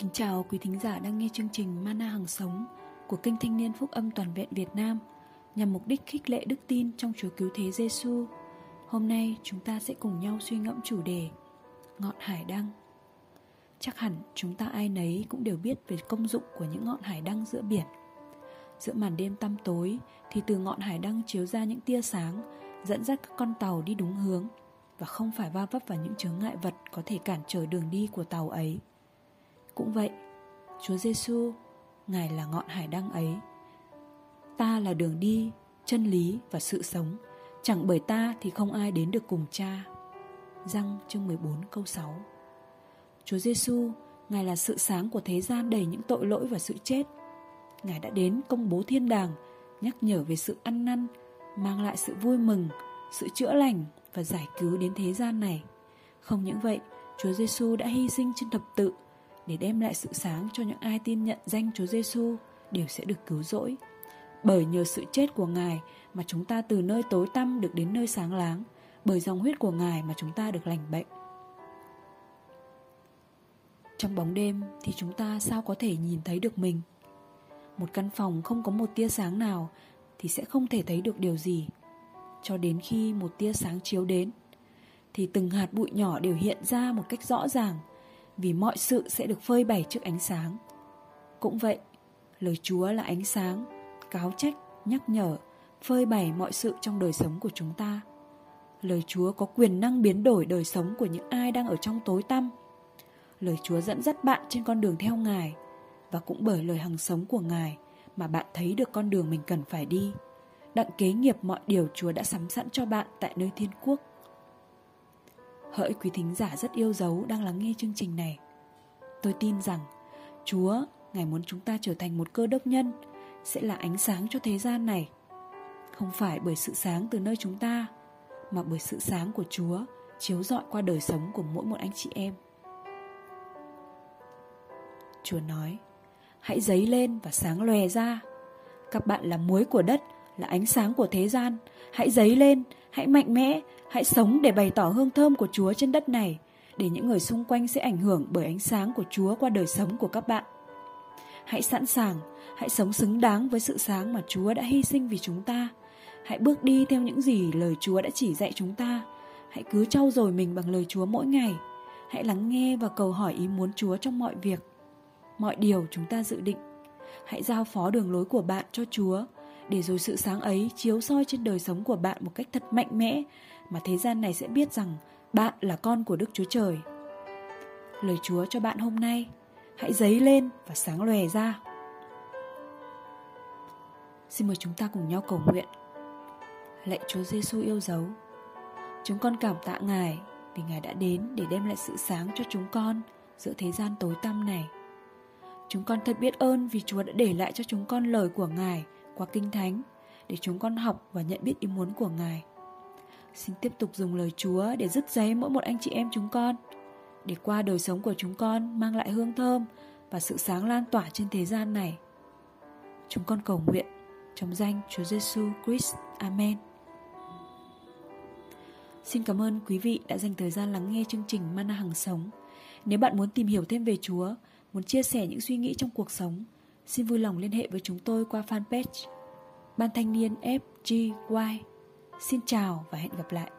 Kính chào quý thính giả đang nghe chương trình Mana Hằng Sống của kênh Thanh niên Phúc âm Toàn vẹn Việt Nam nhằm mục đích khích lệ đức tin trong Chúa Cứu Thế Giêsu. Hôm nay chúng ta sẽ cùng nhau suy ngẫm chủ đề Ngọn Hải Đăng. Chắc hẳn chúng ta ai nấy cũng đều biết về công dụng của những ngọn hải đăng giữa biển. Giữa màn đêm tăm tối thì từ ngọn hải đăng chiếu ra những tia sáng, dẫn dắt các con tàu đi đúng hướng và không phải va vấp vào những chướng ngại vật có thể cản trở đường đi của tàu ấy. Cũng vậy, Chúa Giêsu, Ngài là ngọn hải đăng ấy. Ta là đường đi, chân lý và sự sống, chẳng bởi ta thì không ai đến được cùng Cha. Răng chương 14 câu 6 Chúa Giêsu, Ngài là sự sáng của thế gian đầy những tội lỗi và sự chết. Ngài đã đến công bố thiên đàng, nhắc nhở về sự ăn năn, mang lại sự vui mừng, sự chữa lành và giải cứu đến thế gian này. Không những vậy, Chúa Giêsu đã hy sinh trên thập tự để đem lại sự sáng cho những ai tin nhận danh Chúa Giêsu đều sẽ được cứu rỗi. Bởi nhờ sự chết của Ngài mà chúng ta từ nơi tối tăm được đến nơi sáng láng, bởi dòng huyết của Ngài mà chúng ta được lành bệnh. Trong bóng đêm thì chúng ta sao có thể nhìn thấy được mình? Một căn phòng không có một tia sáng nào thì sẽ không thể thấy được điều gì. Cho đến khi một tia sáng chiếu đến thì từng hạt bụi nhỏ đều hiện ra một cách rõ ràng vì mọi sự sẽ được phơi bày trước ánh sáng. Cũng vậy, lời Chúa là ánh sáng, cáo trách, nhắc nhở, phơi bày mọi sự trong đời sống của chúng ta. Lời Chúa có quyền năng biến đổi đời sống của những ai đang ở trong tối tăm. Lời Chúa dẫn dắt bạn trên con đường theo Ngài và cũng bởi lời hằng sống của Ngài mà bạn thấy được con đường mình cần phải đi. Đặng kế nghiệp mọi điều Chúa đã sắm sẵn cho bạn tại nơi thiên quốc. Hỡi quý thính giả rất yêu dấu đang lắng nghe chương trình này. Tôi tin rằng Chúa, Ngài muốn chúng ta trở thành một cơ đốc nhân Sẽ là ánh sáng cho thế gian này. Không phải bởi sự sáng từ nơi chúng ta Mà bởi sự sáng của Chúa Chiếu rọi qua đời sống của mỗi một anh chị em. Chúa nói Hãy dấy lên và sáng lòe ra. Các bạn là muối của đất là ánh sáng của thế gian Hãy dấy lên, hãy mạnh mẽ Hãy sống để bày tỏ hương thơm của Chúa trên đất này, để những người xung quanh sẽ ảnh hưởng bởi ánh sáng của Chúa qua đời sống của các bạn. Hãy sẵn sàng, hãy sống xứng đáng với sự sáng mà Chúa đã hy sinh vì chúng ta. Hãy bước đi theo những gì lời Chúa đã chỉ dạy chúng ta. Hãy cứ trau dồi mình bằng lời Chúa mỗi ngày. Hãy lắng nghe và cầu hỏi ý muốn Chúa trong mọi việc. Mọi điều chúng ta dự định. Hãy giao phó đường lối của bạn cho Chúa, để rồi sự sáng ấy chiếu soi trên đời sống của bạn một cách thật mạnh mẽ mà thế gian này sẽ biết rằng bạn là con của Đức Chúa Trời. Lời Chúa cho bạn hôm nay, hãy dấy lên và sáng lòe ra. Xin mời chúng ta cùng nhau cầu nguyện. Lạy Chúa Giêsu yêu dấu, chúng con cảm tạ Ngài vì Ngài đã đến để đem lại sự sáng cho chúng con giữa thế gian tối tăm này. Chúng con thật biết ơn vì Chúa đã để lại cho chúng con lời của Ngài qua Kinh Thánh để chúng con học và nhận biết ý muốn của Ngài. Xin tiếp tục dùng lời Chúa để dứt giấy mỗi một anh chị em chúng con Để qua đời sống của chúng con mang lại hương thơm Và sự sáng lan tỏa trên thế gian này Chúng con cầu nguyện trong danh Chúa Giêsu Christ. Amen. Xin cảm ơn quý vị đã dành thời gian lắng nghe chương trình Mana Hằng Sống. Nếu bạn muốn tìm hiểu thêm về Chúa, muốn chia sẻ những suy nghĩ trong cuộc sống, xin vui lòng liên hệ với chúng tôi qua fanpage Ban Thanh niên FGY Xin chào và hẹn gặp lại.